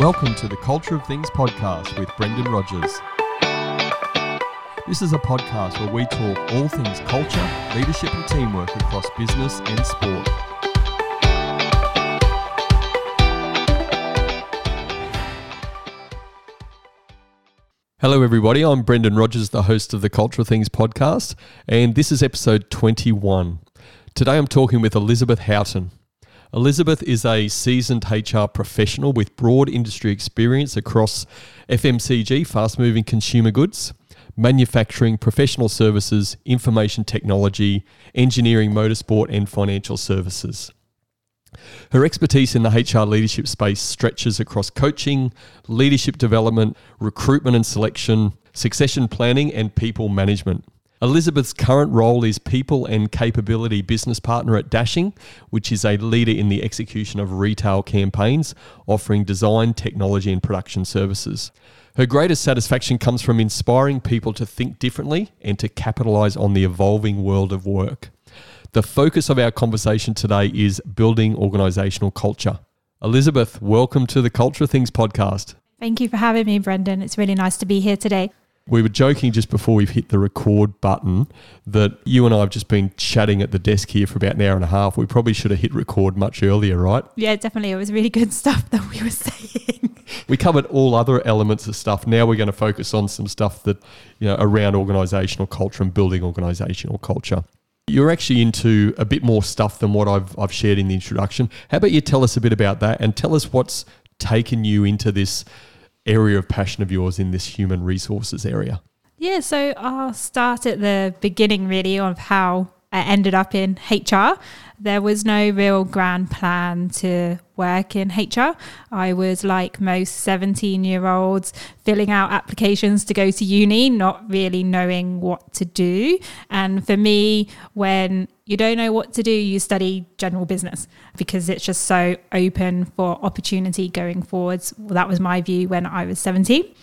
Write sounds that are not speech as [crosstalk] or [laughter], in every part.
Welcome to the Culture of Things podcast with Brendan Rogers. This is a podcast where we talk all things culture, leadership, and teamwork across business and sport. Hello, everybody. I'm Brendan Rogers, the host of the Culture of Things podcast, and this is episode 21. Today I'm talking with Elizabeth Houghton. Elizabeth is a seasoned HR professional with broad industry experience across FMCG, fast moving consumer goods, manufacturing, professional services, information technology, engineering, motorsport, and financial services. Her expertise in the HR leadership space stretches across coaching, leadership development, recruitment and selection, succession planning, and people management. Elizabeth's current role is People and Capability Business Partner at Dashing, which is a leader in the execution of retail campaigns, offering design, technology, and production services. Her greatest satisfaction comes from inspiring people to think differently and to capitalize on the evolving world of work. The focus of our conversation today is building organizational culture. Elizabeth, welcome to the Culture Things podcast. Thank you for having me, Brendan. It's really nice to be here today. We were joking just before we've hit the record button that you and I have just been chatting at the desk here for about an hour and a half. We probably should have hit record much earlier, right? Yeah, definitely. It was really good [laughs] stuff that we were saying. we covered all other elements of stuff. Now we're going to focus on some stuff that, you know, around organizational culture and building organizational culture. You're actually into a bit more stuff than what I've, I've shared in the introduction. How about you tell us a bit about that and tell us what's taken you into this area of passion of yours in this human resources area? Yeah, so I'll start at the beginning really of how I ended up in HR. There was no real grand plan to work in HR. I was like most 17 year olds filling out applications to go to uni, not really knowing what to do. And for me, when you don't know what to do, you study general business because it's just so open for opportunity going forwards. Well, that was my view when I was 17.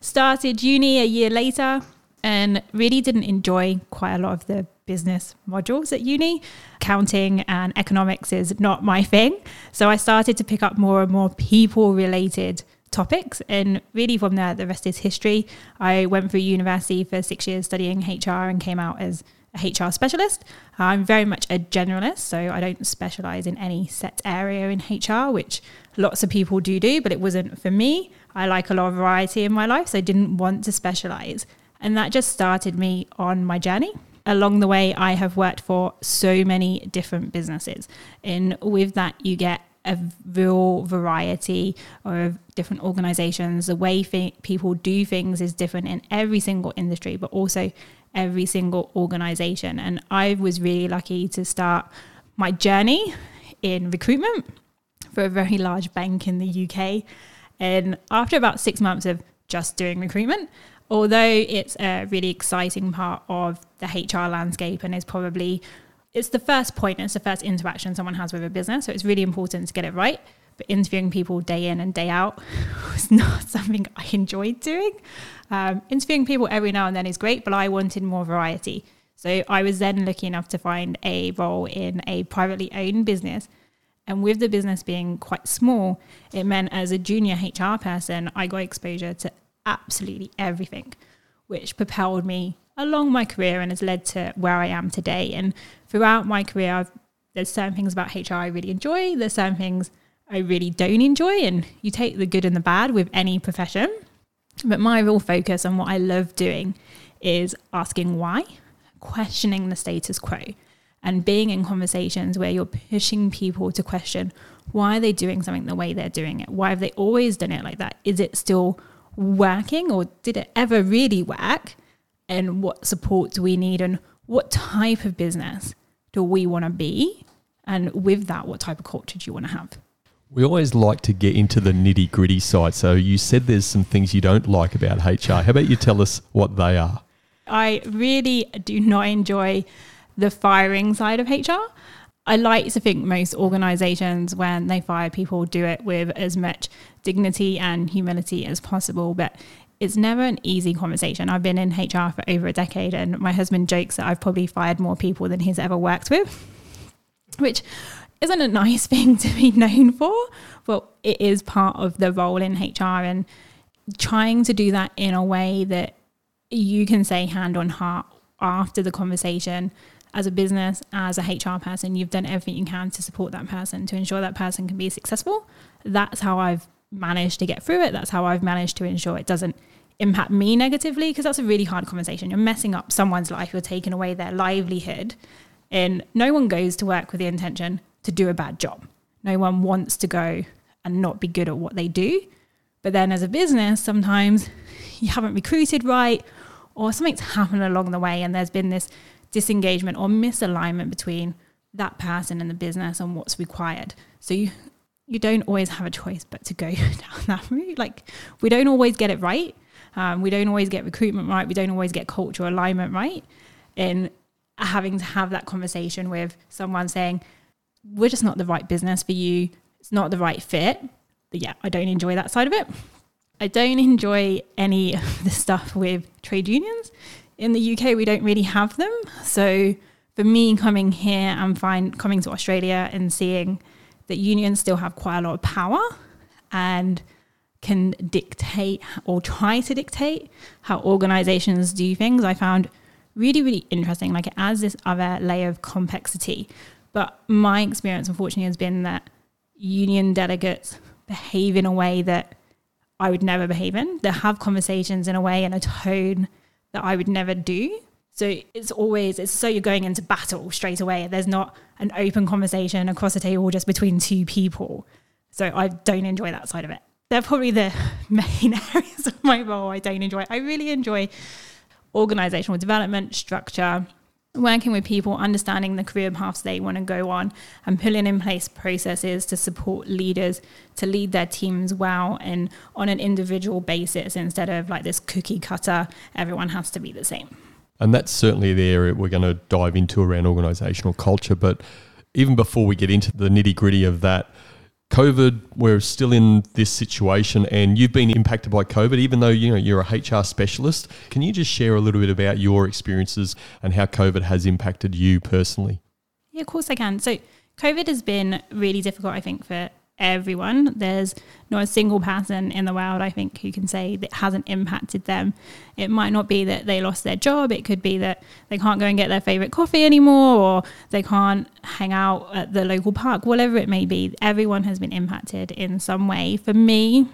Started uni a year later and really didn't enjoy quite a lot of the business modules at uni. Accounting and economics is not my thing. So I started to pick up more and more people related topics. And really, from there, the rest is history. I went through university for six years studying HR and came out as a HR specialist. I'm very much a generalist, so I don't specialize in any set area in HR, which lots of people do do, but it wasn't for me. I like a lot of variety in my life, so I didn't want to specialize. And that just started me on my journey. Along the way, I have worked for so many different businesses. And with that, you get a real variety of different organizations. The way people do things is different in every single industry, but also every single organization. And I was really lucky to start my journey in recruitment for a very large bank in the UK. And after about six months of just doing recruitment, although it's a really exciting part of the HR landscape and is probably it's the first point, it's the first interaction someone has with a business. So it's really important to get it right. But interviewing people day in and day out [laughs] was not something I enjoyed doing. Um, interviewing people every now and then is great, but I wanted more variety. So I was then lucky enough to find a role in a privately owned business. And with the business being quite small, it meant as a junior HR person, I got exposure to absolutely everything, which propelled me along my career and has led to where I am today. And throughout my career, I've, there's certain things about HR I really enjoy, there's certain things I really don't enjoy, and you take the good and the bad with any profession. But my real focus on what I love doing is asking why, questioning the status quo, and being in conversations where you're pushing people to question why are they doing something the way they're doing it? Why have they always done it like that? Is it still working or did it ever really work? And what support do we need? And what type of business do we want to be? And with that, what type of culture do you want to have? We always like to get into the nitty gritty side. So you said there's some things you don't like about HR. How about you tell us what they are? I really do not enjoy the firing side of HR. I like to think most organizations, when they fire people, do it with as much dignity and humility as possible. But it's never an easy conversation. I've been in HR for over a decade, and my husband jokes that I've probably fired more people than he's ever worked with, which isn't a nice [laughs] thing to be known for, but it is part of the role in HR and trying to do that in a way that you can say hand on heart after the conversation as a business, as a HR person, you've done everything you can to support that person, to ensure that person can be successful. That's how I've managed to get through it. That's how I've managed to ensure it doesn't impact me negatively because that's a really hard conversation. You're messing up someone's life, you're taking away their livelihood. And no one goes to work with the intention to do a bad job. No one wants to go and not be good at what they do. But then as a business, sometimes [laughs] you haven't recruited right or something's happened along the way and there's been this disengagement or misalignment between that person and the business and what's required. So you you don't always have a choice but to go [laughs] down that route. Like we don't always get it right. Um, we don't always get recruitment right. We don't always get cultural alignment right. And having to have that conversation with someone saying, we're just not the right business for you. It's not the right fit. But yeah, I don't enjoy that side of it. I don't enjoy any [laughs] of the stuff with trade unions. In the UK, we don't really have them. So for me, coming here and find coming to Australia and seeing that unions still have quite a lot of power and can dictate or try to dictate how organizations do things, I found really, really interesting. Like it adds this other layer of complexity. But my experience, unfortunately, has been that union delegates behave in a way that I would never behave in. They have conversations in a way and a tone that I would never do. So it's always it's so you're going into battle straight away. There's not an open conversation across the table just between two people. So I don't enjoy that side of it. They're probably the [laughs] main areas of my role I don't enjoy. I really enjoy organizational development, structure, working with people, understanding the career paths they want to go on, and putting in place processes to support leaders to lead their teams well and on an individual basis instead of like this cookie cutter, everyone has to be the same. And that's certainly the area we're going to dive into around organizational culture. But even before we get into the nitty gritty of that, COVID, we're still in this situation, and you've been impacted by COVID, even though you know you're a HR specialist. Can you just share a little bit about your experiences and how COVID has impacted you personally? Yeah, of course I can. So, COVID has been really difficult, I think, for everyone. There's not a single person in the world, I think, who can say that hasn't impacted them. It might not be that they lost their job, it could be that they can't go and get their favorite coffee anymore, or they can't hang out at the local park, whatever it may be. Everyone has been impacted in some way. For me,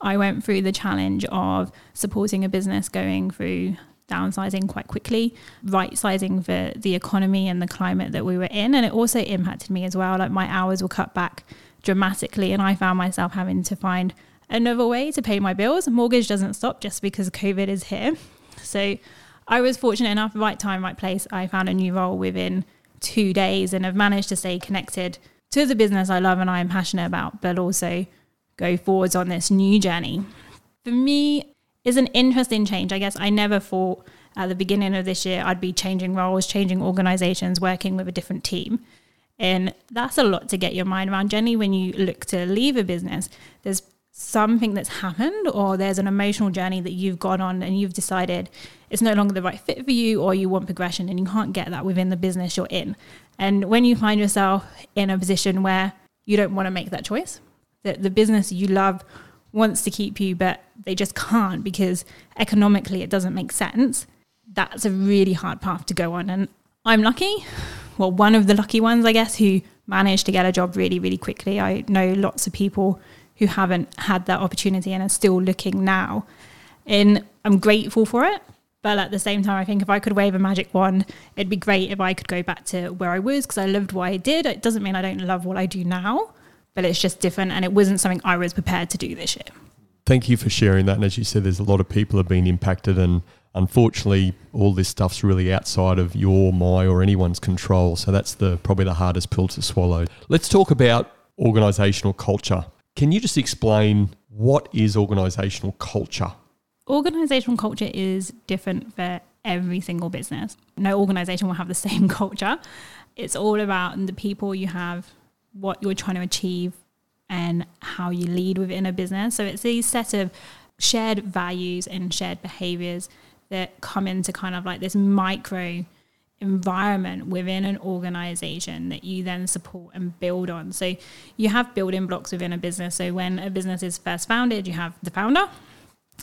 I went through the challenge of supporting a business going through downsizing quite quickly, right sizing for the economy and the climate that we were in. And it also impacted me as well. Like my hours were cut back dramatically, and I found myself having to find another way to pay my bills. Mortgage doesn't stop just because COVID is here. So I was fortunate enough, right time, right place. I found a new role within two days and have managed to stay connected to the business I love and I am passionate about, but also go forwards on this new journey. For me, is an interesting change. I guess I never thought at the beginning of this year I'd be changing roles, changing organizations, working with a different team. And that's a lot to get your mind around. Generally, when you look to leave a business, there's something that's happened or there's an emotional journey that you've gone on and you've decided it's no longer the right fit for you or you want progression and you can't get that within the business you're in. And when you find yourself in a position where you don't want to make that choice, that the business you love wants to keep you, but they just can't because economically it doesn't make sense, that's a really hard path to go on. And I'm lucky well, one of the lucky ones, I guess, who managed to get a job really, really quickly. I know lots of people who haven't had that opportunity and are still looking now. And I'm grateful for it. But at the same time, I think if I could wave a magic wand, it'd be great if I could go back to where I was because I loved what I did. It doesn't mean I don't love what I do now, but it's just different. And it wasn't something I was prepared to do this year. Thank you for sharing that. And as you said, there's a lot of people have been impacted and unfortunately, all this stuff's really outside of your, my, or anyone's control. So that's the probably the hardest pill to swallow. Let's talk about organizational culture. Can you just explain what is organizational culture? Organizational culture is different for every single business. No organization will have the [laughs] same culture. It's all about the people you have, what you're trying to achieve, and how you lead within a business. So it's these set of shared values and shared behaviors that come into kind of like this micro environment within an organization that you then support and build on. So you have building blocks within a business. So when a business is first founded, you have the founder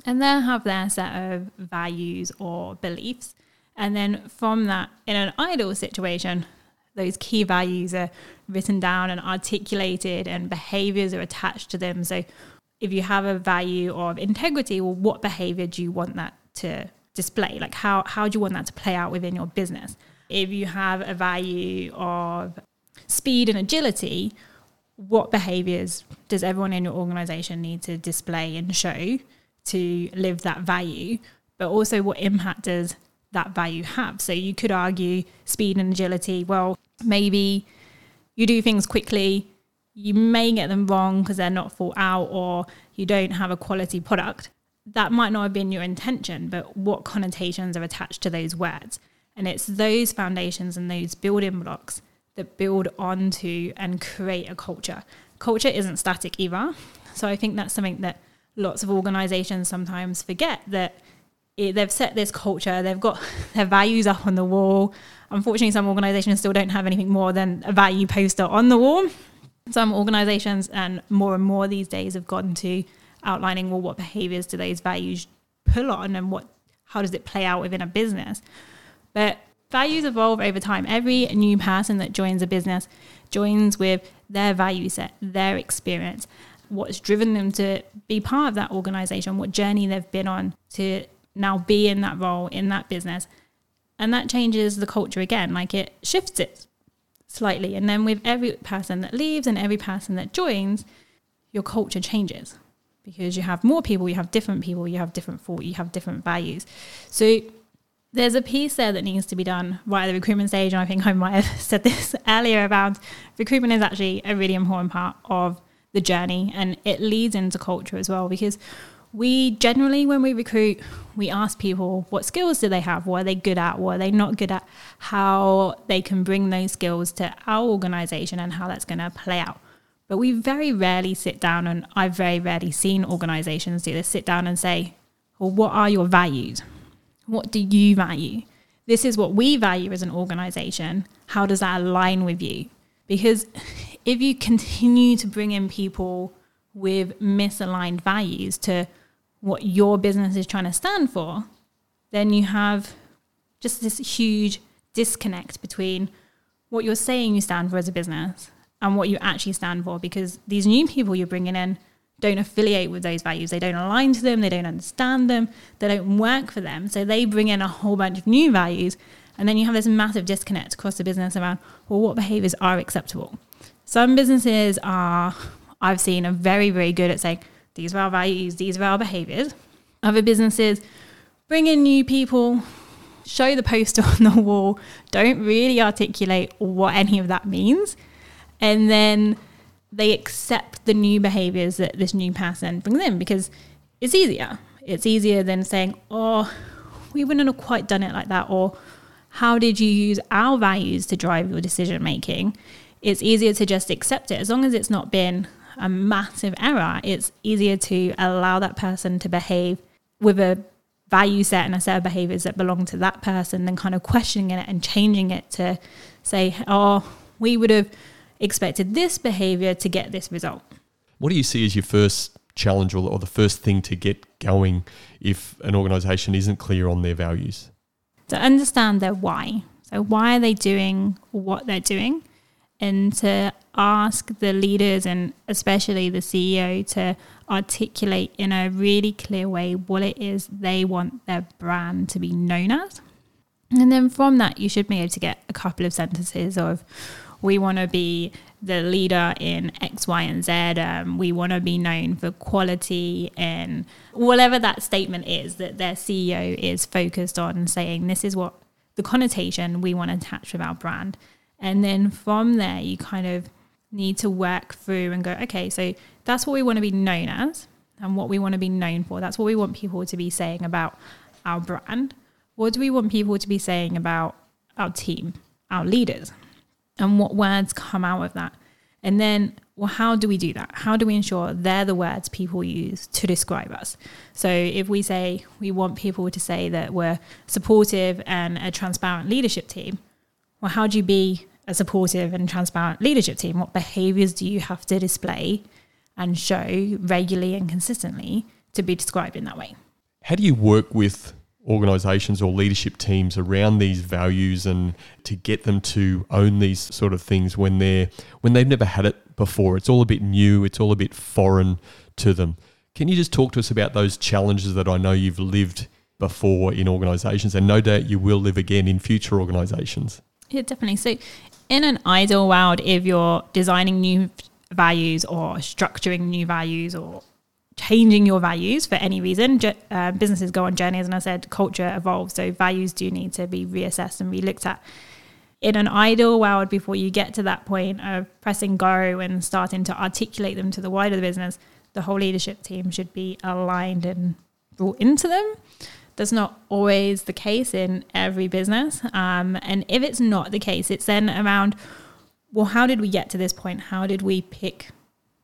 and they'll have their set of values or beliefs. And then from that, in an ideal situation, those key values are written down and articulated and behaviors are attached to them. So if you have a value of integrity, well, what behavior do you want that to display? Like how, how do you want that to play out within your business? If you have a value of speed and agility, what behaviors does everyone in your organization need to display and show to live that value? But also, what impact does that value have? So, you could argue speed and agility. Well, maybe you do things quickly, you may get them wrong because they're not thought out, or you don't have a quality product that might not have been your intention, but what connotations are attached to those words. And it's those foundations and those building blocks that build onto and create a culture. Culture isn't static either. So I think that's something that lots of organizations sometimes forget that it, they've set this culture, they've got [laughs] their values up on the wall. Unfortunately, some organizations still don't have anything more than a value poster on the wall. Some organizations, and more and more these days, have gotten to outlining well what behaviors do those values pull on and what how does it play out within a business? But values evolve over time. Every new person that joins a business joins with their value set their experience what's driven them to be part of that organization what journey they've been on to now be in that role in that business. And that changes the culture again like it shifts it slightly. And then with every person that leaves and every person that joins your culture changes because you have more people, you have different people, you have different thought, you have different values. So there's a piece there that needs to be done right at the recruitment stage. And I think I might have [laughs] said this earlier about recruitment is actually a really important part of the journey and it leads into culture as well because we generally when we recruit we ask people what skills do they have what are they good at what are they not good at how they can bring those skills to our organization and how that's going to play out but we very rarely sit down, and I've very rarely seen organizations do this sit down and say, Well, what are your values? What do you value? This is what we value as an organization. How does that align with you? Because [laughs] if you continue to bring in people with misaligned values to what your business is trying to stand for, then you have just this huge disconnect between what you're saying you stand for as a business and what you actually stand for because these new people you're bringing in don't affiliate with those values. They don't align to them, they don't understand them, they don't work for them. So they bring in a whole bunch of new values. And then you have this massive disconnect across the business around, well, what behaviors are acceptable? Some businesses are, I've seen, are very, very good at saying, these are our values, these are our behaviors. Other businesses bring in new people, show the poster [laughs] on the wall, don't really articulate what any of that means and then they accept the new behaviors that this new person brings in because it's easier. It's easier than saying, oh, we wouldn't have quite done it like that, or how did you use our values to drive your decision making? It's easier to just accept it as long as it's not been a massive error. It's easier to allow that person to behave with a value set and a set of behaviors that belong to that person than kind of questioning it and changing it to say, oh, we would have expected this behavior to get this result. What do you see as your first challenge or, or the first thing to get going if an organization isn't clear on their values? To understand their why. So, why are they doing what they're doing? And to ask the leaders and especially the CEO to articulate in a really clear way what it is they want their brand to be known as. And then from that, you should be able to get a couple of sentences of we want to be the leader in X, Y, and Z. Um, we want to be known for quality and whatever that statement is that their CEO is focused on saying this is what the connotation we want to attach with our brand. And then from there, you kind of need to work through and go, okay, so that's what we want to be known as and what we want to be known for. That's what we want people to be saying about our brand. What do we want people to be saying about our team, our leaders? And what words come out of that. And then well, how do we do that? How do we ensure they're the words people use to describe us? So, if we say we want people to say that we're supportive and a transparent leadership team, well, how do you be a supportive and transparent leadership team? What behaviors do you have to display and show regularly and consistently to be described in that way? How do you work with organizations or leadership teams around these values and to get them to own these sort of things when they're when they've never had it before. It's all a bit new. It's all a bit foreign to them. Can you just talk to us about those challenges that I know you've lived before in organizations? And no doubt you will live again in future organizations. Yeah definitely. So in an ideal world if you're designing new values or structuring new values or changing your values for any reason. Uh, businesses go on journeys, and I said culture evolves, so values do need to be reassessed and re-looked at. In an ideal world, before you get to that point of pressing go and starting to articulate them to the wider business, the whole leadership team should be aligned and brought into them. That's not always the case in every business. Um, and if it's not the case, it's then around well, how did we get to this point? How did we pick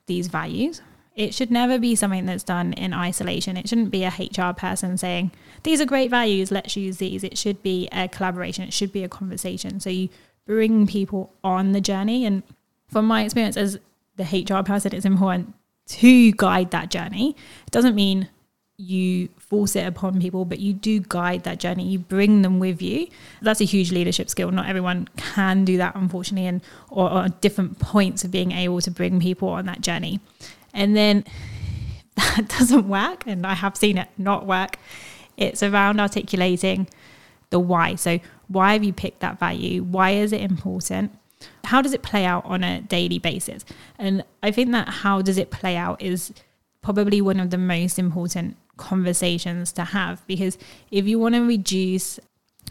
these values? It should never be something that's done in isolation. It shouldn't be a HR person saying, These are great values, let's use these. It should be a collaboration, it should be a conversation. So you bring people on the journey. And from my experience as the HR person, it's important to guide that journey. It doesn't mean you force it upon people, but you do guide that journey. You bring them with you. That's a huge leadership skill. Not everyone can do that, unfortunately, and or, or different points of being able to bring people on that journey. And then [laughs] that doesn't work, and I have seen it not work. It's around articulating the why. So, why have you picked that value? Why is it important? How does it play out on a daily basis? And I think that how does it play out is probably one of the most important conversations to have because if you want to reduce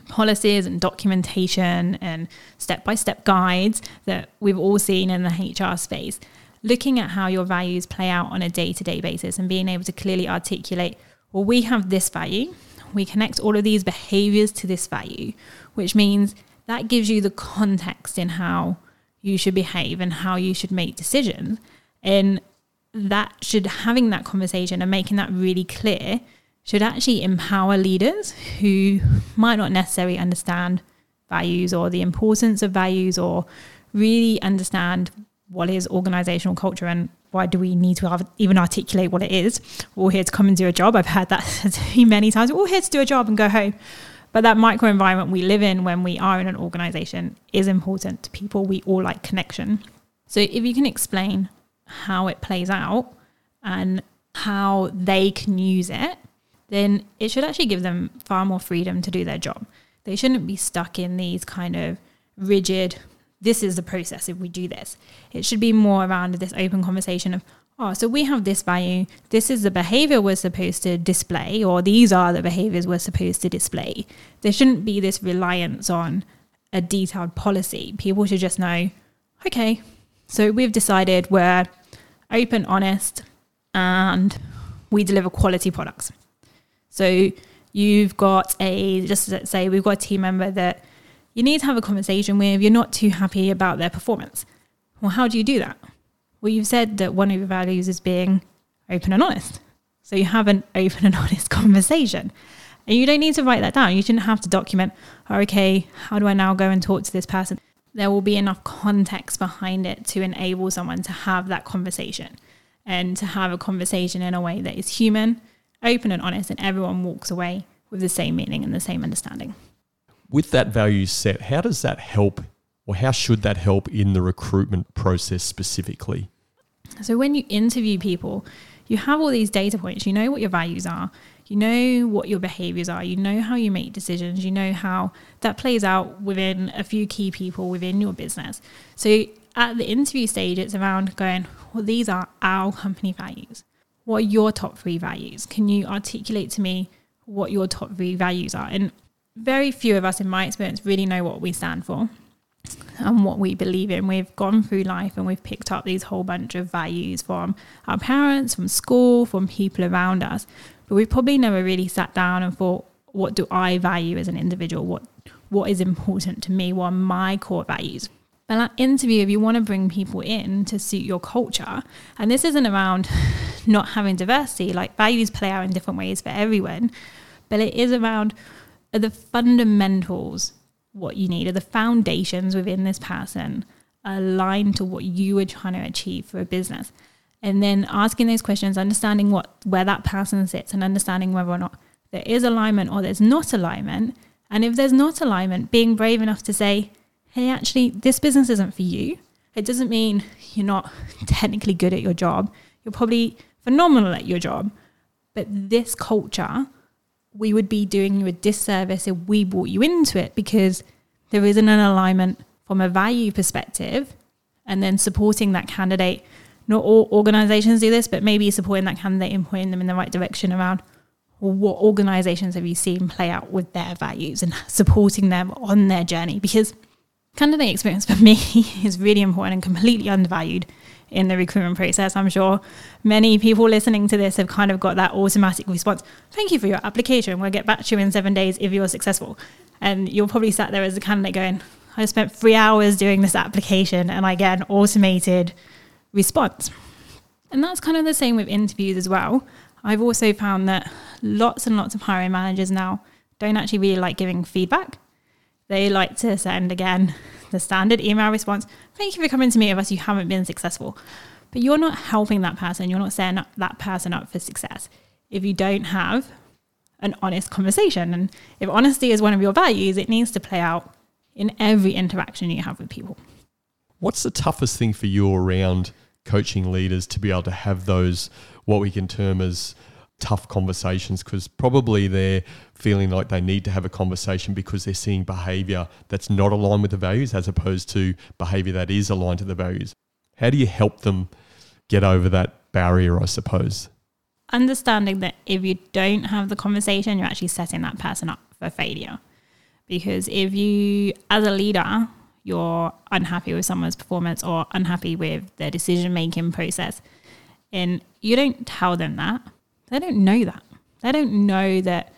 policies and documentation and step by step guides that we've all seen in the HR space, looking at how your values play out on a day to day basis and being able to clearly articulate, well, we have this value, we connect all of these behaviors to this value, which means that gives you the context in how you should behave and how you should make decisions. And that should having that conversation and making that really clear should actually empower leaders who might not necessarily understand values or the importance of values or really understand what is organizational culture and why do we need to even articulate what it is? We're all here to come and do a job. I've heard that [laughs] many times. We're all here to do a job and go home. But that micro environment we live in when we are in an organization is important to people. We all like connection. So if you can explain how it plays out and how they can use it, then it should actually give them far more freedom to do their job. They shouldn't be stuck in these kind of rigid this is the process if we do this. It should be more around this open conversation of, oh, so we have this value, this is the behavior we're supposed to display, or these are the behaviors we're supposed to display. There shouldn't be this reliance on a detailed policy. People should just know, okay, so we've decided we're open, honest, and we deliver quality products. So you've got a, just say we've got a team member that you need to have a conversation with you're not too happy about their performance. Well, how do you do that? Well, you've said that one of your values is being open and honest. So you have an open and [laughs] honest conversation. And you don't need to write that down. You shouldn't have to document, oh, okay, how do I now go and talk to this person? There will be enough context behind it to enable someone to have that conversation and to have a conversation in a way that is human, open, and honest, and everyone walks away with the same meaning and the same understanding with that value set, how does that help or how should that help in the recruitment process specifically? So, when you interview people, you have all these data points. You know what your values are, you know what your behaviors are, you know how you make decisions, you know how that plays out within a few key people within your business. So, at the interview stage, it's around going, well, these are our company values. What are your top three values? Can you articulate to me what your top three values are? And very few of us, in my experience, really know what we stand for and what we believe in. We've gone through life and we've picked up these whole bunch of values from our parents, from school, from people around us. But we've probably never really sat down and thought, what do I value as an individual? What what is important to me? What are my core values? But that interview, if you want to bring people in to suit your culture, and this isn't around [sighs] not having diversity, like values play out in different ways for everyone, but it is around the fundamentals, what you need, are the foundations within this person aligned to what you are trying to achieve for a business. And then asking those questions, understanding what where that person sits and understanding whether or not there is alignment or there's not alignment. And if there's not alignment, being brave enough to say, hey, actually, this business isn't for you. It doesn't mean you're not [laughs] technically good at your job. You're probably phenomenal at your job. But this culture, we would be doing you a disservice if we brought you into it because there isn't an alignment from a value perspective and then supporting that candidate. Not all organizations do this, but maybe supporting that candidate and pointing them in the right direction around what organizations have you seen play out with their values and supporting them on their journey because candidate experience for me [laughs] is really important and completely undervalued in the recruitment process. I'm sure many people listening to this have kind of got that automatic response. Thank you for your application. We'll get back to you in seven days if you're successful. And you're probably sat there as a candidate going, I spent three hours doing this application and I get an automated response. And that's kind of the same with interviews as well. I've also found that lots and lots of hiring managers now don't actually really like giving feedback. They like to send again the standard email response Thank you for coming to meet with us. You haven't been successful. But you're not helping that person. You're not setting that person up for success if you don't have an honest conversation. And if honesty is one of your values, it needs to play out in every interaction you have with people. What's the toughest thing for you around coaching leaders to be able to have those, what we can term as tough conversations because probably they're feeling like they need to have a conversation because they're seeing behavior that's not aligned with the values as opposed to behavior that is aligned to the values. How do you help them get over that barrier, I suppose? Understanding that if you don't have the conversation, you're actually setting that person up for failure. Because if you, as a leader, you're unhappy with someone's performance or unhappy with their decision making process, and you don't tell them that, they don't know that. They don't know that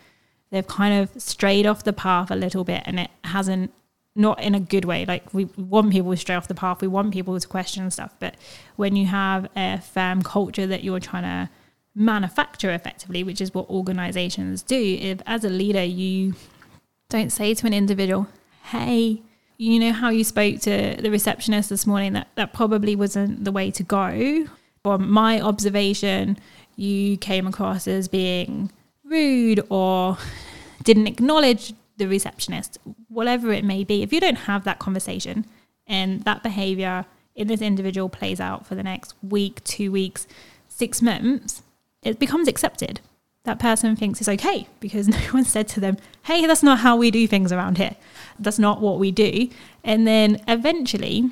they've kind of strayed off the path a little bit and it hasn't not in a good way. Like we want people to stray off the path. We want people to question stuff. But when you have a firm culture that you're trying to manufacture effectively, which is what organizations do, if as a leader you don't say to an individual, hey, you know how you spoke to the receptionist this morning, that, that probably wasn't the way to go. From my observation, you came across as being rude or didn't acknowledge the receptionist, whatever it may be, if you don't have that conversation and that behavior in this individual plays out for the next week, two weeks, six months, it becomes accepted. That person thinks it's okay because [laughs] no one said to them, hey, that's not how we do things around here. That's not what we do. And then eventually,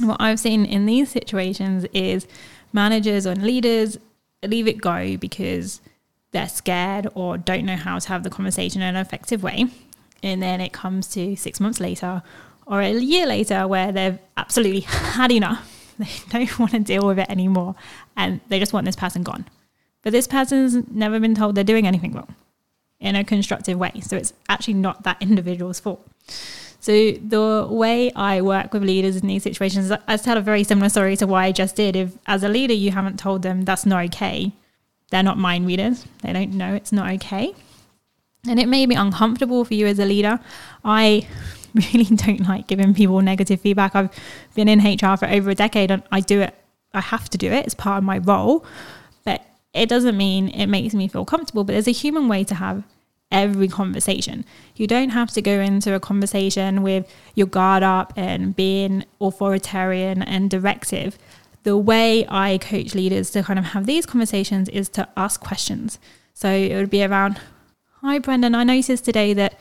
what I've seen in these situations is managers or leaders leave it go because they're scared or don't know how to have the conversation in an effective way. And then it comes to six months later or a year later where they've absolutely had enough. [laughs] They don't want to deal with it anymore and they just want this person gone. But this person's never been told they're doing anything wrong in a constructive way. So it's actually not that individual's fault. So the way I work with leaders in these situations, I tell a very similar story to what I just did. If as a leader you haven't told them that's not okay, they're not mind readers. They don't know it's not okay. And it may be uncomfortable for you as a leader. I [laughs] really don't like giving people negative feedback. I've been in HR for over a decade and I do it, I have to do it. It's part of my role. But it doesn't mean it makes me feel comfortable. But there's a human way to have every conversation. You don't have to go into a conversation with your guard up and being authoritarian and directive. The way I coach leaders to kind of have these conversations is to ask questions. So it would be around, Hi, Brendan, I noticed today that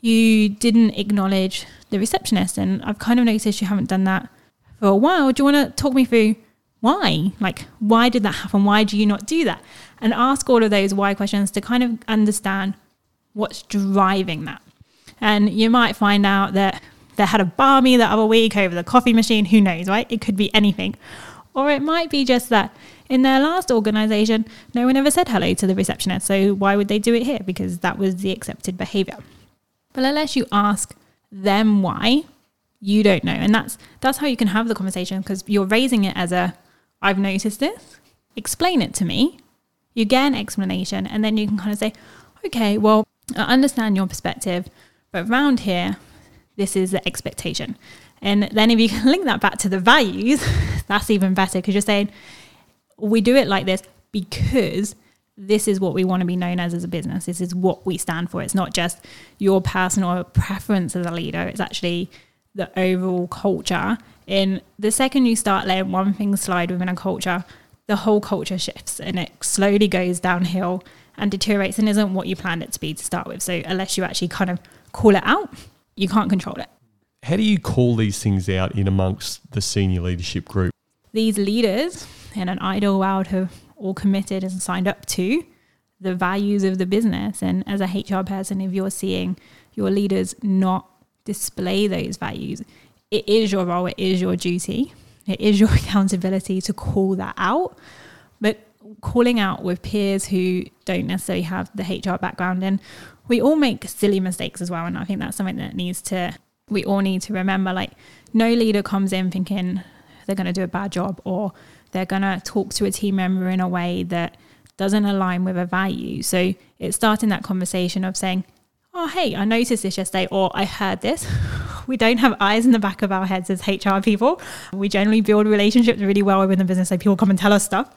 you didn't acknowledge the receptionist, and I've kind of noticed you haven't done that for a while. Do you want to talk me through why? Like, why did that happen? Why do you not do that? And ask all of those why questions to kind of understand what's driving that. And you might find out that they had a barmy the other week over the coffee machine. Who knows, right? It could be anything. Or it might be just that in their last organization, no one ever said hello to the receptionist. So why would they do it here? Because that was the accepted behavior. But unless you ask them why, you don't know. And that's that's how you can have the conversation because you're raising it as a I've noticed this. Explain it to me. You get an explanation and then you can kind of say, "Okay, well, I understand your perspective, but around here this is the expectation." And then if you can link that back to the values, [laughs] that's even better because you're saying we do it like this because this is what we want to be known as as a business. This is what we stand for. It's not just your personal preference as a leader. It's actually the overall culture. In the second you start letting one thing slide within a culture, the whole culture shifts and it slowly goes downhill and deteriorates and isn't what you planned it to be to start with. So unless you actually kind of call it out, you can't control it. How do you call these things out in amongst the senior leadership group? These leaders in an ideal world have all committed and signed up to the values of the business. And as a HR person, if you're seeing your leaders not display those values, it is your role, it is your duty, it is your [laughs] accountability to call that out. But calling out with peers who don't necessarily have the HR background, and we all make silly mistakes as well. And I think that's something that needs to, we all need to remember like, no leader comes in thinking they're going to do a bad job or they're going to talk to a team member in a way that doesn't align with a value. So it's starting that conversation of saying, oh, hey, I noticed this yesterday, or I heard this. [laughs] We don't have eyes in the back of our heads as HR people. We generally build relationships really well within the business, so people come and tell us stuff.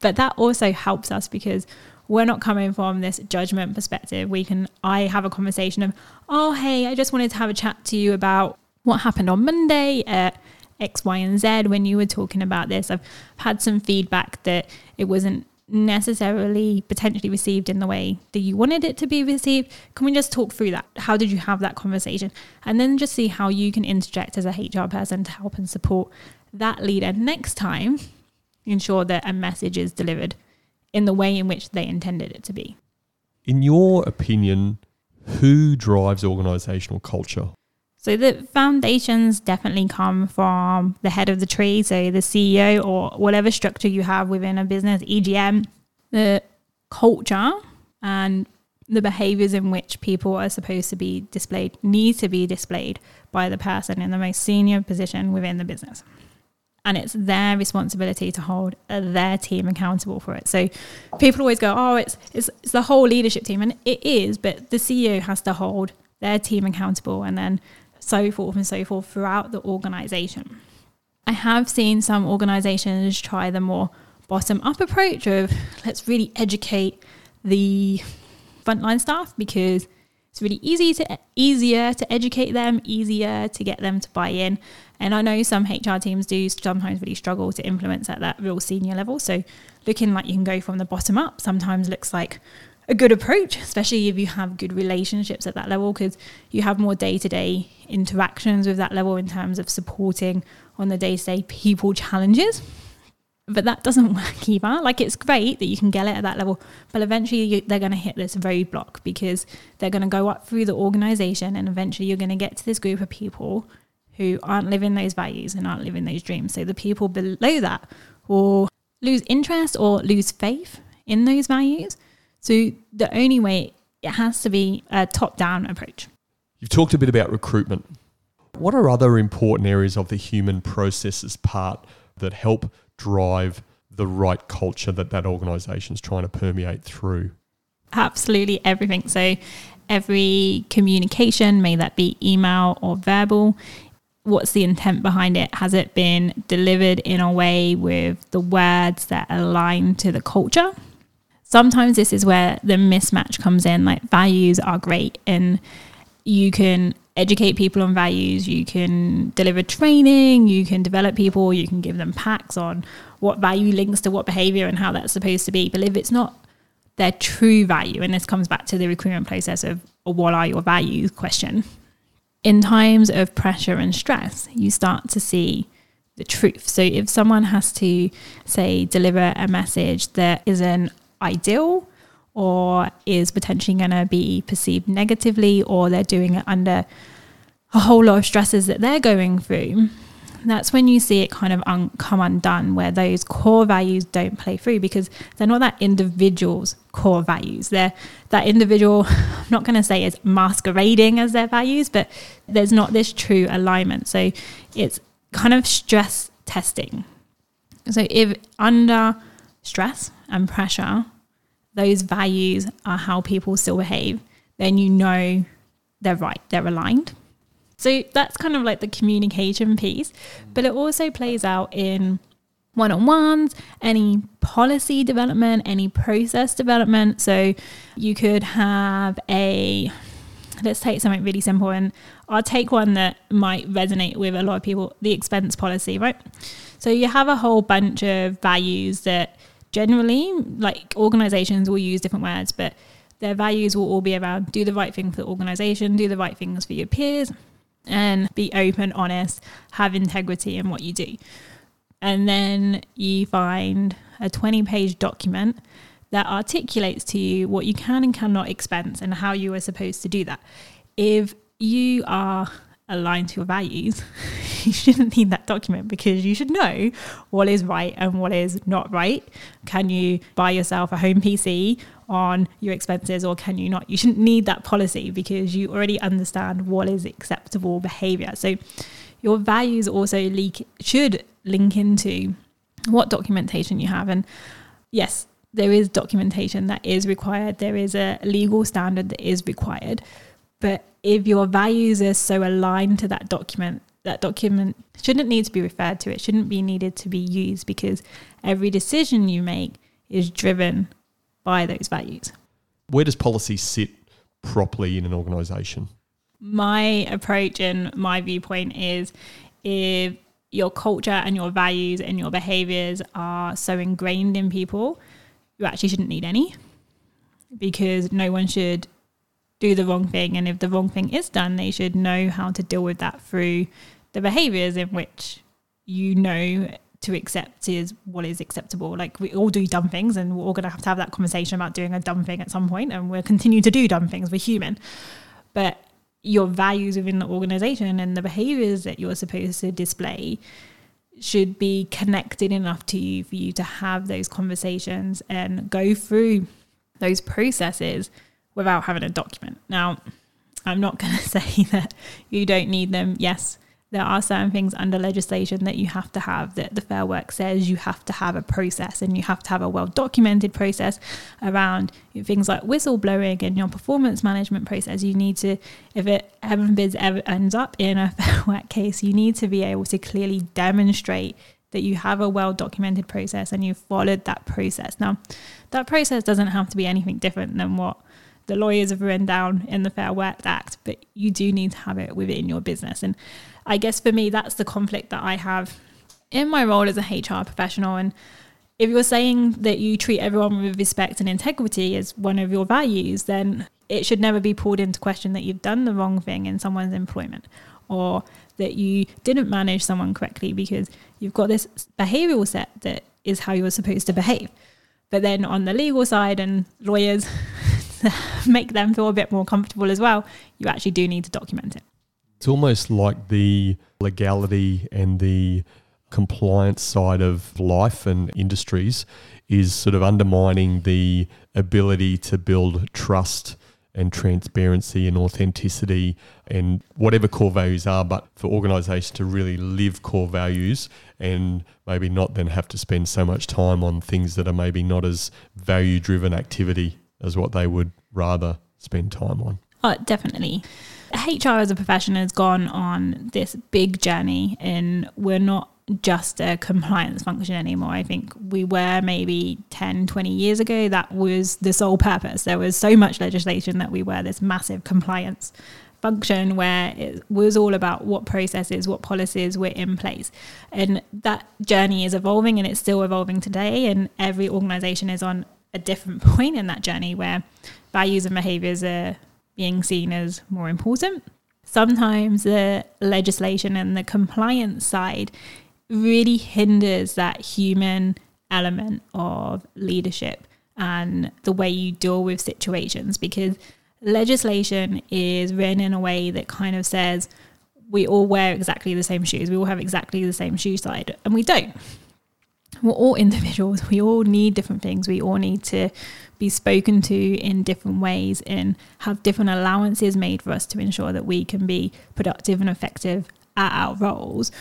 But that also helps us because we're not coming from this judgment perspective. We can, I have a conversation of, oh, hey, I just wanted to have a chat to you about what happened on Monday at X, Y, and Z when you were talking about this. I've had some feedback that it wasn't necessarily potentially received in the way that you wanted it to be received. Can we just talk through that? How did you have that conversation? And then just see how you can interject as a HR person to help and support that leader next time, ensure that a message is delivered in the way in which they intended it to be. In your opinion, who drives organizational culture? So the foundations definitely come from the head of the tree, so the CEO or whatever structure you have within a business, EGM, the culture and the behaviors in which people are supposed to be displayed need to be displayed by the person in the most senior position within the business. And it's their responsibility to hold their team accountable for it. So people always go, oh, it's, it's, it's the whole leadership team. And it is, but the CEO has to hold their team accountable and then so forth and so forth throughout the organization. I have seen some organizations try the more bottom up approach of let's really educate the frontline staff because it's really easy to easier to educate them, easier to get them to buy in. And I know some HR teams do sometimes really struggle to influence at that real senior level. So looking like you can go from the bottom up sometimes looks like a good approach, especially if you have good relationships at that level, because you have more day to day interactions with that level in terms of supporting on the day to day people challenges. But that doesn't [laughs] work either. Like it's great that you can get it at that level, but eventually you, they're going to hit this roadblock because they're going to go up through the organization, and eventually you're going to get to this group of people who aren't living those values and aren't living those dreams. So the people below that will lose interest or lose faith in those values so the only way it has to be a top down approach. You've talked a bit about recruitment. What are other important areas of the human processes part that help drive the right culture that that organisation is trying to permeate through? Absolutely everything. So every communication, may that be email or verbal, what's the intent behind it? Has it been delivered in a way with the words that align to the culture? sometimes this is where the mismatch comes in. Like values are great and you can educate people on values, you can deliver training, you can develop people, you can give them packs on what value links to what behavior and how that's supposed to be. But if it's not their true value, and this comes back to the recruitment process of what are your values question. In times of pressure and stress, you start to see the truth. So if someone has to say deliver a message that isn't ideal or is potentially going to be perceived negatively or they're doing it under a whole lot of stresses that they're going through, that's when you see it kind of un- come undone, where those core values don't play through because they're not that individual's core values. They're that individual, [laughs] I'm not going to say is masquerading as their values, but there's not this true alignment. So it's kind of stress testing. So if under stress and pressure, those values are how people still behave, then you know they're right, they're aligned. So that's kind of like the communication piece, but it also plays out in one on ones, any policy development, any process development. So you could have a, let's take something really simple, and I'll take one that might resonate with a lot of people the expense policy, right? So you have a whole bunch of values that generally, like organizations will use different words, but their values will all be around do the right thing for the organization, do the right things for your peers, and be open, honest, have integrity in what you do. And then you find a 20 page document that articulates to you what you can and cannot expense and how you are supposed to do that. If you are aligned to your values, [laughs] you shouldn't need that document because you should know what is right and what is not right. Can you buy yourself a home PC on your expenses or can you not? You shouldn't need that policy because you already understand what is acceptable behavior. So your values also leak should link into what documentation you have and yes, there is documentation that is required. There is a legal standard that is required. But if your values are so aligned to that document, that document shouldn't need to be referred to. It shouldn't be needed to be used because every decision you make is driven by those values. Where does policy sit properly in an organization? My approach and my viewpoint is if your culture and your values and your behaviors are so ingrained in people, you actually shouldn't need any because no one should do the wrong thing. And if the wrong thing is done, they should know how to deal with that through the behaviors in which you know to accept is what is acceptable. Like we all do dumb things, and we're all going to have to have that conversation about doing a dumb thing at some point, and we'll continue to do dumb things. We're human, but your values within the organization and the behaviors that you're supposed to display should be connected enough to you for you to have those conversations and go through those processes without having a document. Now, I'm not [laughs] going to say that you don't need them. Yes, there are certain things under legislation that you have to have that the Fair Work says you have to have a process and you have to have a well documented process around things like whistleblowing and your performance management process. You need to, if it heaven bids ever ends up in a [laughs] Fair Work case, you need to be able to clearly demonstrate that you have a well documented process and you've followed that process. Now, that process doesn't have to be anything different than what the lawyers have written down in the Fair Work Act, but you do need to have it within your business. And I guess for me, that's the conflict that I have in my role as a HR professional. And if you're saying that you treat everyone with respect and integrity as one of your values, then it should never be pulled into question that you've done the wrong thing in someone's employment or that you didn't manage someone correctly because you've got this behavioral set that is how you're supposed to behave. But then on the legal side and lawyers [laughs] [laughs] make them feel a bit more comfortable as well, you actually do need to document it. It's almost like the legality and the compliance side of life and industries is sort of undermining the ability to build trust and transparency and authenticity and whatever core values are, but for organisations to really live core values and maybe not then have to spend so much time on things that are maybe not as value driven activity as what they would rather spend time on. Oh, definitely. HR as a profession has gone on this big journey, and we're not just a compliance function anymore. I think we were maybe 10, 20 years ago. That was the sole purpose. There was so much legislation that we were this massive compliance function where it was all about what processes, what policies were in place. And that journey is evolving and it's still evolving today. And every organization is on a different point in that journey where values and behaviors are being seen as more important. Sometimes the legislation and the compliance side really hinders that human element of leadership and the way you deal with situations because legislation is written in a way that kind of says we all wear exactly the same shoes. We all have exactly the same shoe side, and we don't. We're all individuals. We all need different things. We all need to be spoken to in different ways and have different allowances made for us to ensure that we can be productive and effective at our roles.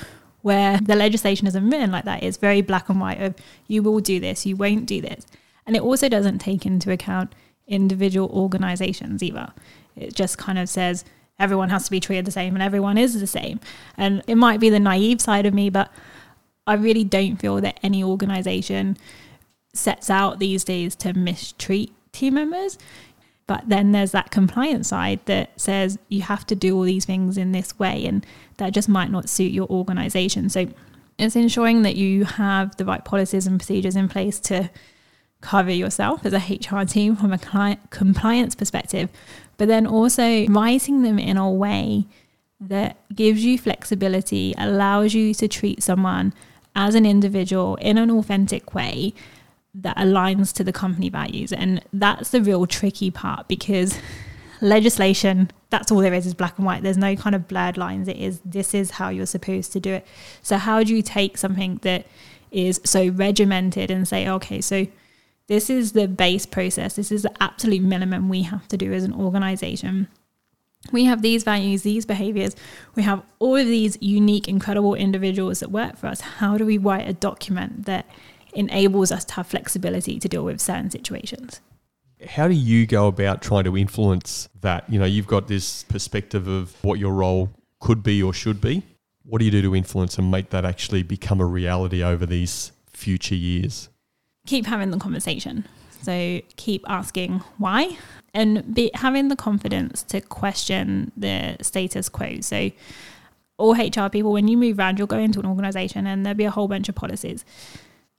Where the legislation isn't written like that, it's very black and white of you will do this, you won't do this. And it also doesn't take into account individual organizations either. It just kind of says everyone has to be treated the same and everyone is the same. And it might be the naive side of me, but I really don't feel that any organization sets out these days to mistreat team members. But then there's that compliance side that says you have to do all these things in this way, and that just might not suit your organization. So it's ensuring that you have the right policies and procedures in place to cover yourself as a HR team from a client compliance perspective, but then also writing them in a way that gives you flexibility, allows you to treat someone as an individual in an authentic way that aligns to the company values. And that's the real tricky part because legislation, that's all there is, is black and white. There's no kind of blurred lines. It is, this is how you're supposed to do it. So, how do you take something that is so regimented and say, okay, so this is the base process, this is the absolute minimum we have to do as an organization we have these values, these behaviors, we have all of these unique, incredible individuals that work for us. How do we write a document that enables us to have flexibility to deal with certain situations? How do you go about trying to influence that? You know, you've got this perspective of what your role could be or should be. What do you do to influence and make that actually become a reality over these future years? Keep having the conversation. So keep asking why and be having the confidence to question the status quo. So all HR people, when you move around, you'll go into an organization and there'll be a whole bunch of policies.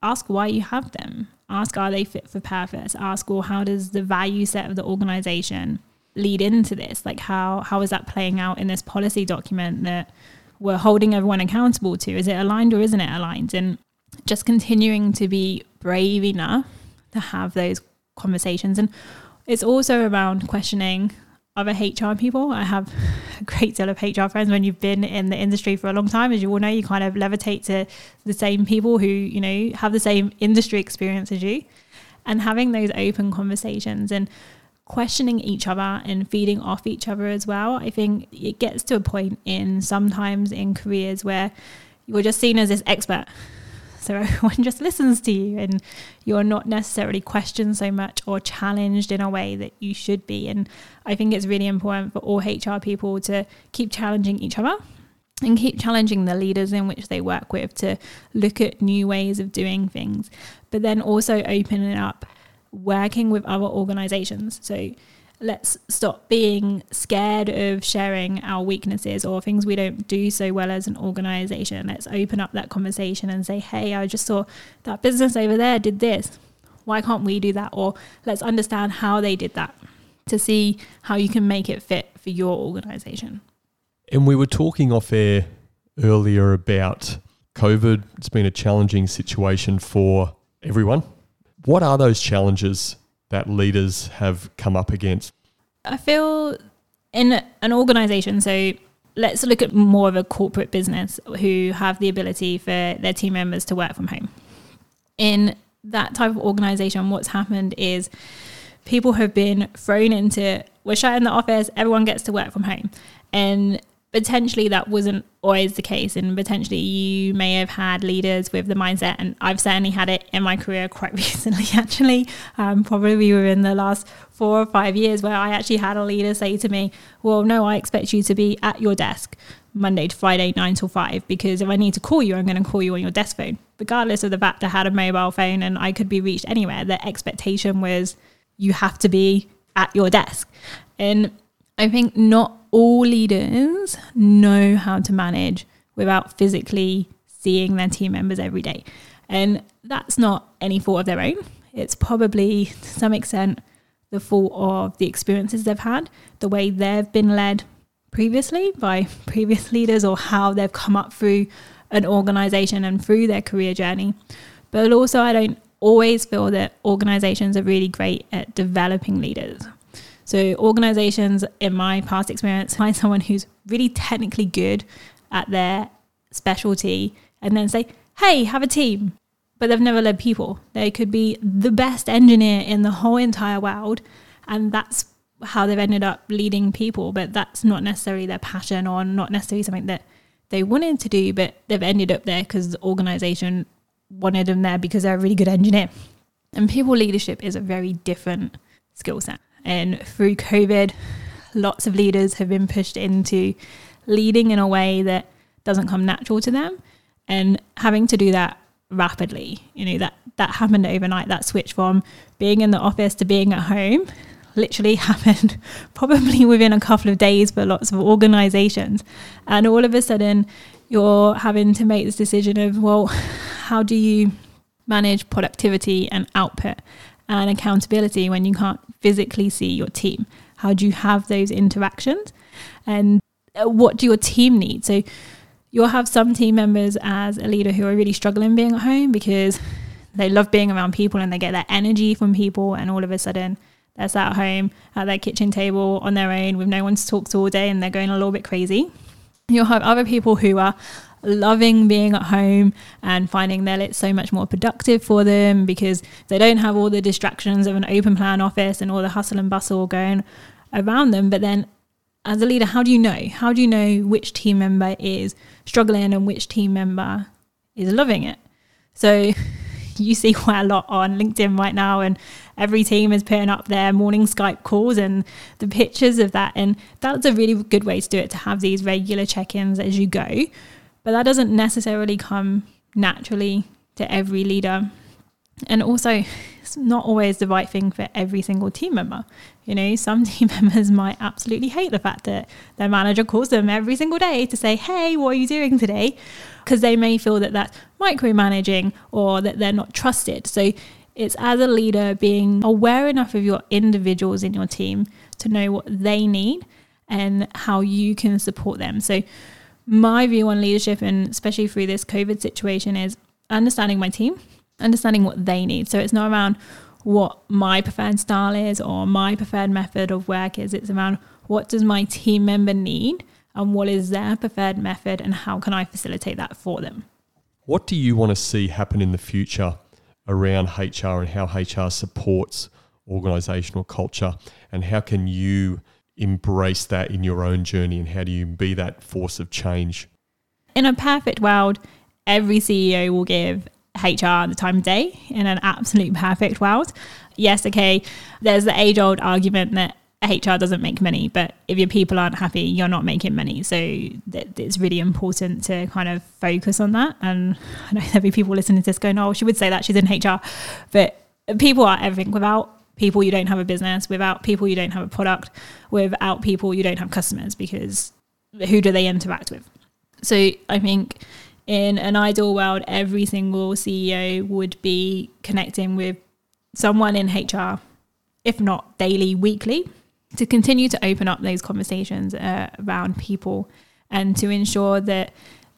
Ask why you have them. Ask are they fit for purpose? Ask well how does the value set of the organization lead into this? Like how how is that playing out in this policy document that we're holding everyone accountable to? Is it aligned or isn't it aligned? And just continuing to be brave enough to have those conversations. And it's also around questioning other HR people. I have a great deal of HR friends when you've been in the industry for a long time. As you all know, you kind of levitate to the same people who, you know, have the same industry experience as you. And having those open conversations and questioning each other and feeding off each other as well. I think it gets to a point in sometimes in careers where you're just seen as this expert so [laughs] everyone just listens to you and you're not necessarily questioned so much or challenged in a way that you should be. And I think it's really important for all HR people to keep challenging each other and keep challenging the leaders in which they work with to look at new ways of doing things, but then also opening up working with other organizations. So let's stop being scared of sharing our weaknesses or things we don't do so well as an organization. Let's open up that conversation and say, hey, I just saw that business over there did this. Why can't we do that? Or let's understand how they did that to see how you can make it fit for your organization. And we were talking off air earlier about COVID. It's been a challenging situation for everyone. What are those challenges that leaders have come up against? I feel in an organization, so let's look at more of a corporate business who have the ability for their team members to work from home. In that type of organization, what's happened is people have been thrown into we're shut in the office, everyone gets to work from home. And potentially that wasn't always the case and potentially you may have had leaders with the mindset and i've certainly had it in my career quite [laughs] recently actually. Um, probably within the last four or five years where i actually had a leader say to me well no i expect you to be at your desk monday to friday 9 till 5 because if i need to call you i'm going to call you on your desk phone. Regardless of the fact i had a mobile phone and i could be reached anywhere the expectation was you have to be at your desk. And i think not all leaders know how to manage without physically seeing their team members every day. And that's not any fault of their own. It's probably to some extent the fault of the experiences they've had, the way they've been led previously by [laughs] previous leaders, or how they've come up through an organization and through their career journey. But also, I don't always feel that organizations are really great at developing leaders. So, organizations, in my past experience, find someone who's really technically good at their specialty and then say, hey, have a team. But they've never led people. They could be the best engineer in the whole entire world. And that's how they've ended up leading people. But that's not necessarily their passion or not necessarily something that they wanted to do. But they've ended up there because the organization wanted them there because they're a really good engineer. And people leadership is a very different skill set. And through COVID, lots of leaders have been pushed into leading in a way that doesn't come natural to them and having to do that rapidly. You know, that that happened overnight, that switch from being in the office to being at home literally [laughs] happened probably within a couple of days for lots of organizations. And all of a sudden you're having to make this decision of, well, how do you manage productivity and output and accountability when you can't physically see your team? How do you have those interactions? And uh, what do your team need? So you'll have some team members as a leader who are really struggling being at home because they love being around people and they get that energy from people and all of a sudden they're sat at home at their kitchen table on their own with no one to talk to all day and they're going a little bit crazy. You'll have other people who are loving being at home and finding that it's so much more productive for them because they don't have all the distractions of an open plan office and all the hustle and bustle going around them. But then, as a leader, how do you know? How do you know which team member is struggling and which team member is loving it? So, [laughs] you see quite a lot on LinkedIn right now, and every team is putting up their morning Skype calls and the pictures of that. And that's a really good way to do it to have these regular check ins as you go. But that doesn't necessarily come naturally to every leader. And also, it's not always the right thing for every single team member. You know, some [laughs] team members might absolutely hate the fact that their manager calls them every single day to say, Hey, what are you doing today? Because they may feel that that's micromanaging or that they're not trusted. So, it's as a leader being aware enough of your individuals in your team to know what they need and how you can support them. So, my view on leadership, and especially through this COVID situation, is understanding my team, understanding what they need. So it's not around what my preferred style is or my preferred method of work is. It's around what does my team member need and what is their preferred method and how can I facilitate that for them. What do you want to see happen in the future around HR and how HR supports organizational culture and how can you embrace that in your own journey and how do you be that force of change? In a perfect world, every CEO will give HR the time of day in an absolute [laughs] perfect world. Yes, okay, there's the age old argument that HR doesn't make money, but if your people aren't happy, you're not making money. So it's really important to kind of focus on that. And I know [laughs] there'll be people listening to this going, oh, she would say that she's in HR, but people are everything without people, you don't have a business. Without people, you don't have a product. Without people, you don't have customers because who do they interact with? So I think in an ideal world, every single CEO would be connecting with someone in HR, if not daily, weekly, to continue to open up those conversations uh, around people and to ensure that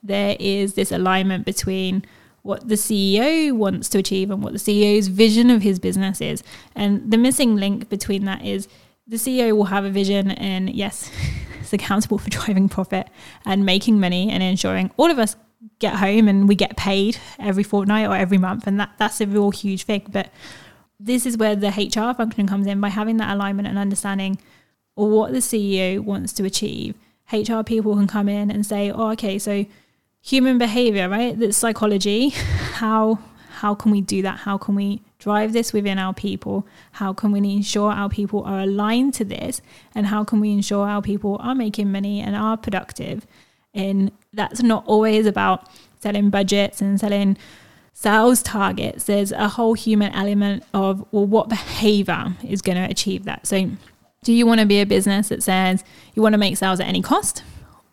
there is this alignment between what the CEO wants to achieve and what the CEO's vision of his business is. And the missing link between that is the CEO will have a vision and yes, [laughs] it's accountable for driving profit and making money and ensuring all of us get home and we get paid every fortnight or every month. And that that's a real huge thing. But this is where the HR function comes in by having that alignment and understanding what the CEO wants to achieve. HR people can come in and say oh okay so human behavior, right? That's psychology. [laughs] How how can we do that? How can we drive this within our people? How can we ensure our people are aligned to this? And how can we ensure our people are making money and are productive? And that's not always about selling budgets and selling sales targets. There's a whole human element of, well, what behavior is going to achieve that? So, do you want to be a business that says you want to make sales at any cost?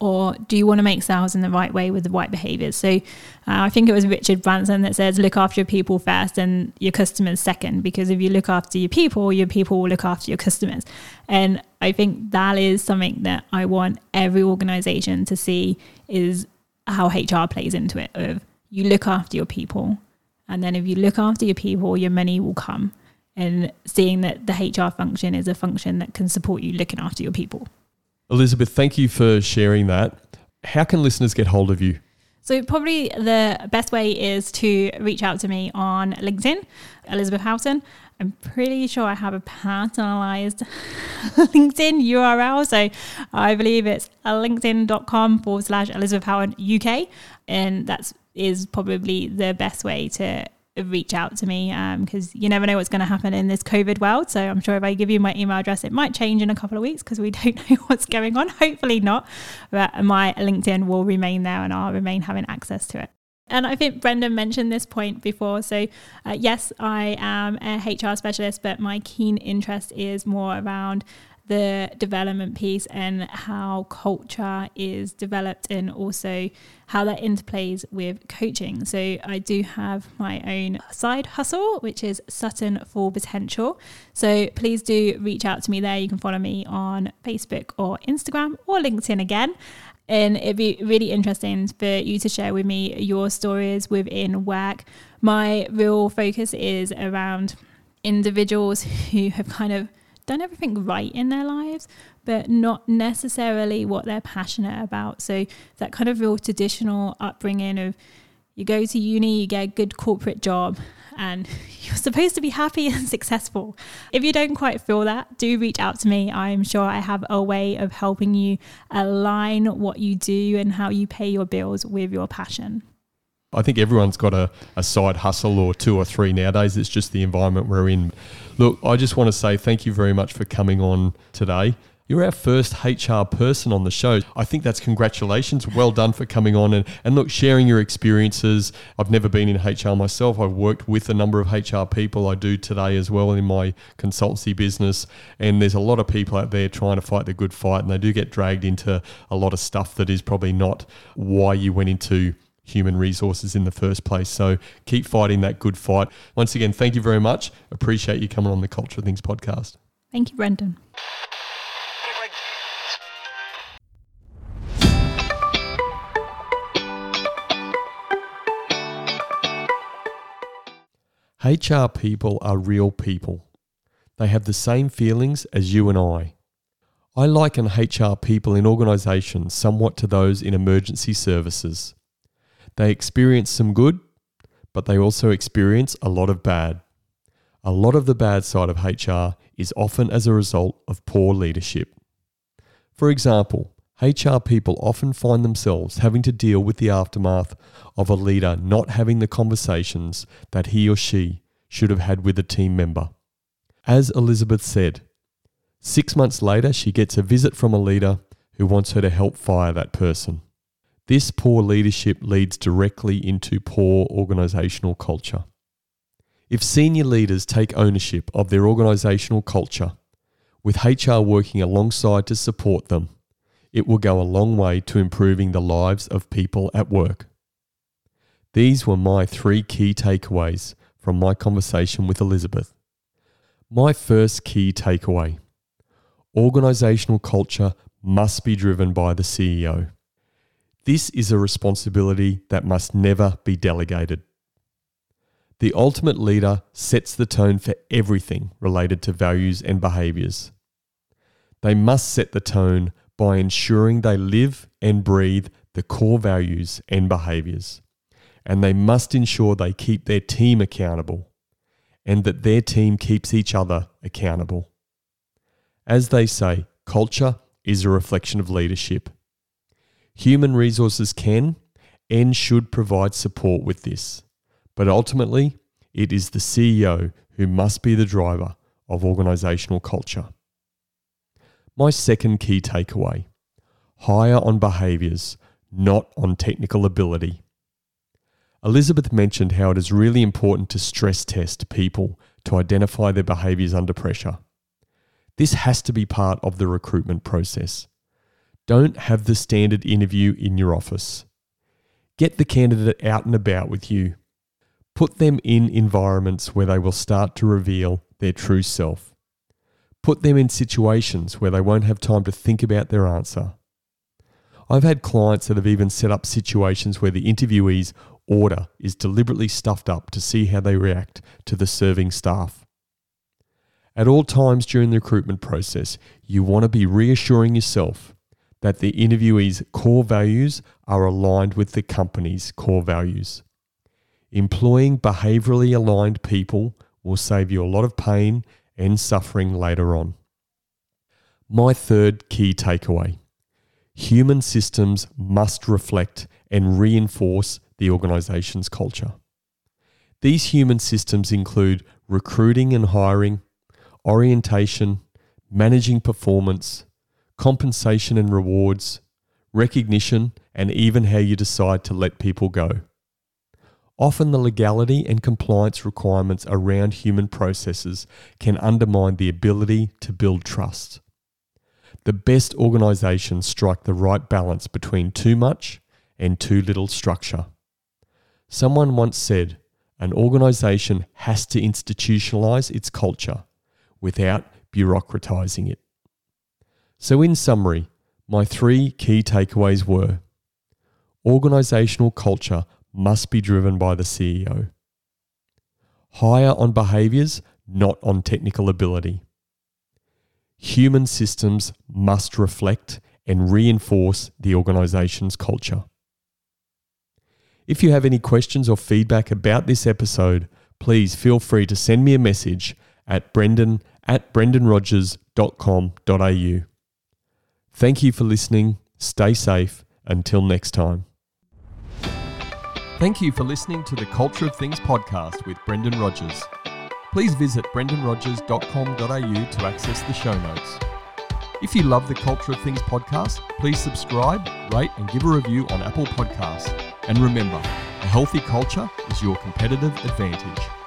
Or do you want to make sales in the right way with the right behaviors? So uh, I think it was Richard Branson that says, look after your people first and your customers second, because if you look after your people, your people will look after your customers. And I think that is something that I want every organization to see is how HR plays into it of you look after your people. And then if you look after your people, your money will come. and seeing that the HR function is a function that can support you looking after your people. Elizabeth, thank you for sharing that. How can listeners get hold of you? So, probably the best way is to reach out to me on LinkedIn, Elizabeth Houghton. I'm pretty sure I have a personalized [laughs] LinkedIn URL. So, I believe it's linkedin.com forward slash Elizabeth Houghton UK. And that is probably the best way to reach out to me because um, you never know what's going to happen in this COVID world. So I'm sure if I give you my email address, it might change in a couple of weeks because we [laughs] don't know what's going on. Hopefully not. But my LinkedIn will remain there and I'll remain having access to it. And I think Brendan mentioned this point before. So, uh, yes, I am a HR specialist, but my keen interest is more around the development piece and how culture is developed and also how that interplays with coaching. So I do have my own side hustle, which is Sutton for Potential. So please do reach out to me there. You can follow me on Facebook or Instagram or LinkedIn again. And it'd be really interesting for you to share with me your stories within work. My real focus is around individuals who have kind of done everything right in their lives, but not necessarily what they're passionate about. So that kind of real traditional upbringing of you go to uni, you get a good corporate job, and [laughs] you're supposed to be happy and [laughs] successful. If you don't quite feel that, do reach out to me. I'm sure I have a way of helping you align what you do and how you pay your bills with your passion. I think everyone's got a, a side hustle or two or three nowadays. It's just the environment we're in. Look, I just want to say thank you very much for coming on today. You're our first HR person on the show. I think that's congratulations. Well done for coming on and, and look, sharing your experiences. I've never been in HR myself. I've worked with a number of HR people. I do today as well in my consultancy business. And there's a lot of people out there trying to fight the good fight, and they do get dragged into a lot of stuff that is probably not why you went into human resources in the first place. So keep fighting that good fight. Once again, thank you very much. Appreciate you coming on the Culture Things podcast. Thank you, Brendan. HR people are real people. They have the same feelings as you and I. I liken HR people in organisations somewhat to those in emergency services. They experience some good, but they also experience a lot of bad. A lot of the bad side of HR is often as a result of poor leadership. For example, HR people often find themselves having to deal with the aftermath of a leader not having the conversations that he or she should have had with a team member. As Elizabeth said, six months later, she gets a visit from a leader who wants her to help fire that person. This poor leadership leads directly into poor organisational culture. If senior leaders take ownership of their organisational culture, with HR working alongside to support them, it will go a long way to improving the lives of people at work. These were my three key takeaways from my conversation with Elizabeth. My first key takeaway organisational culture must be driven by the CEO. This is a responsibility that must never be delegated. The ultimate leader sets the tone for everything related to values and behaviours. They must set the tone by ensuring they live and breathe the core values and behaviours. And they must ensure they keep their team accountable and that their team keeps each other accountable. As they say, culture is a reflection of leadership. Human resources can and should provide support with this, but ultimately, it is the CEO who must be the driver of organisational culture. My second key takeaway hire on behaviours, not on technical ability. Elizabeth mentioned how it is really important to stress test people to identify their behaviours under pressure. This has to be part of the recruitment process. Don't have the standard interview in your office. Get the candidate out and about with you. Put them in environments where they will start to reveal their true self. Put them in situations where they won't have time to think about their answer. I've had clients that have even set up situations where the interviewee's order is deliberately stuffed up to see how they react to the serving staff. At all times during the recruitment process, you want to be reassuring yourself that the interviewee's core values are aligned with the company's core values. Employing behaviorally aligned people will save you a lot of pain and suffering later on. My third key takeaway human systems must reflect and reinforce the organization's culture. These human systems include recruiting and hiring, orientation, managing performance, compensation and rewards, recognition, and even how you decide to let people go. Often, the legality and compliance requirements around human processes can undermine the ability to build trust. The best organisations strike the right balance between too much and too little structure. Someone once said, an organisation has to institutionalise its culture without bureaucratizing it. So, in summary, my three key takeaways were organizational culture must be driven by the CEO, hire on behaviors, not on technical ability. Human systems must reflect and reinforce the organization's culture. If you have any questions or feedback about this episode, please feel free to send me a message at brendan at brendanrogers.com.au. Thank you for listening. Stay safe. Until next time. Thank you for listening to the Culture of Things podcast with Brendan Rogers. Please visit brendanrogers.com.au to access the show notes. If you love the Culture of Things podcast, please subscribe, rate, and give a review on Apple Podcasts. And remember, a healthy culture is your competitive advantage.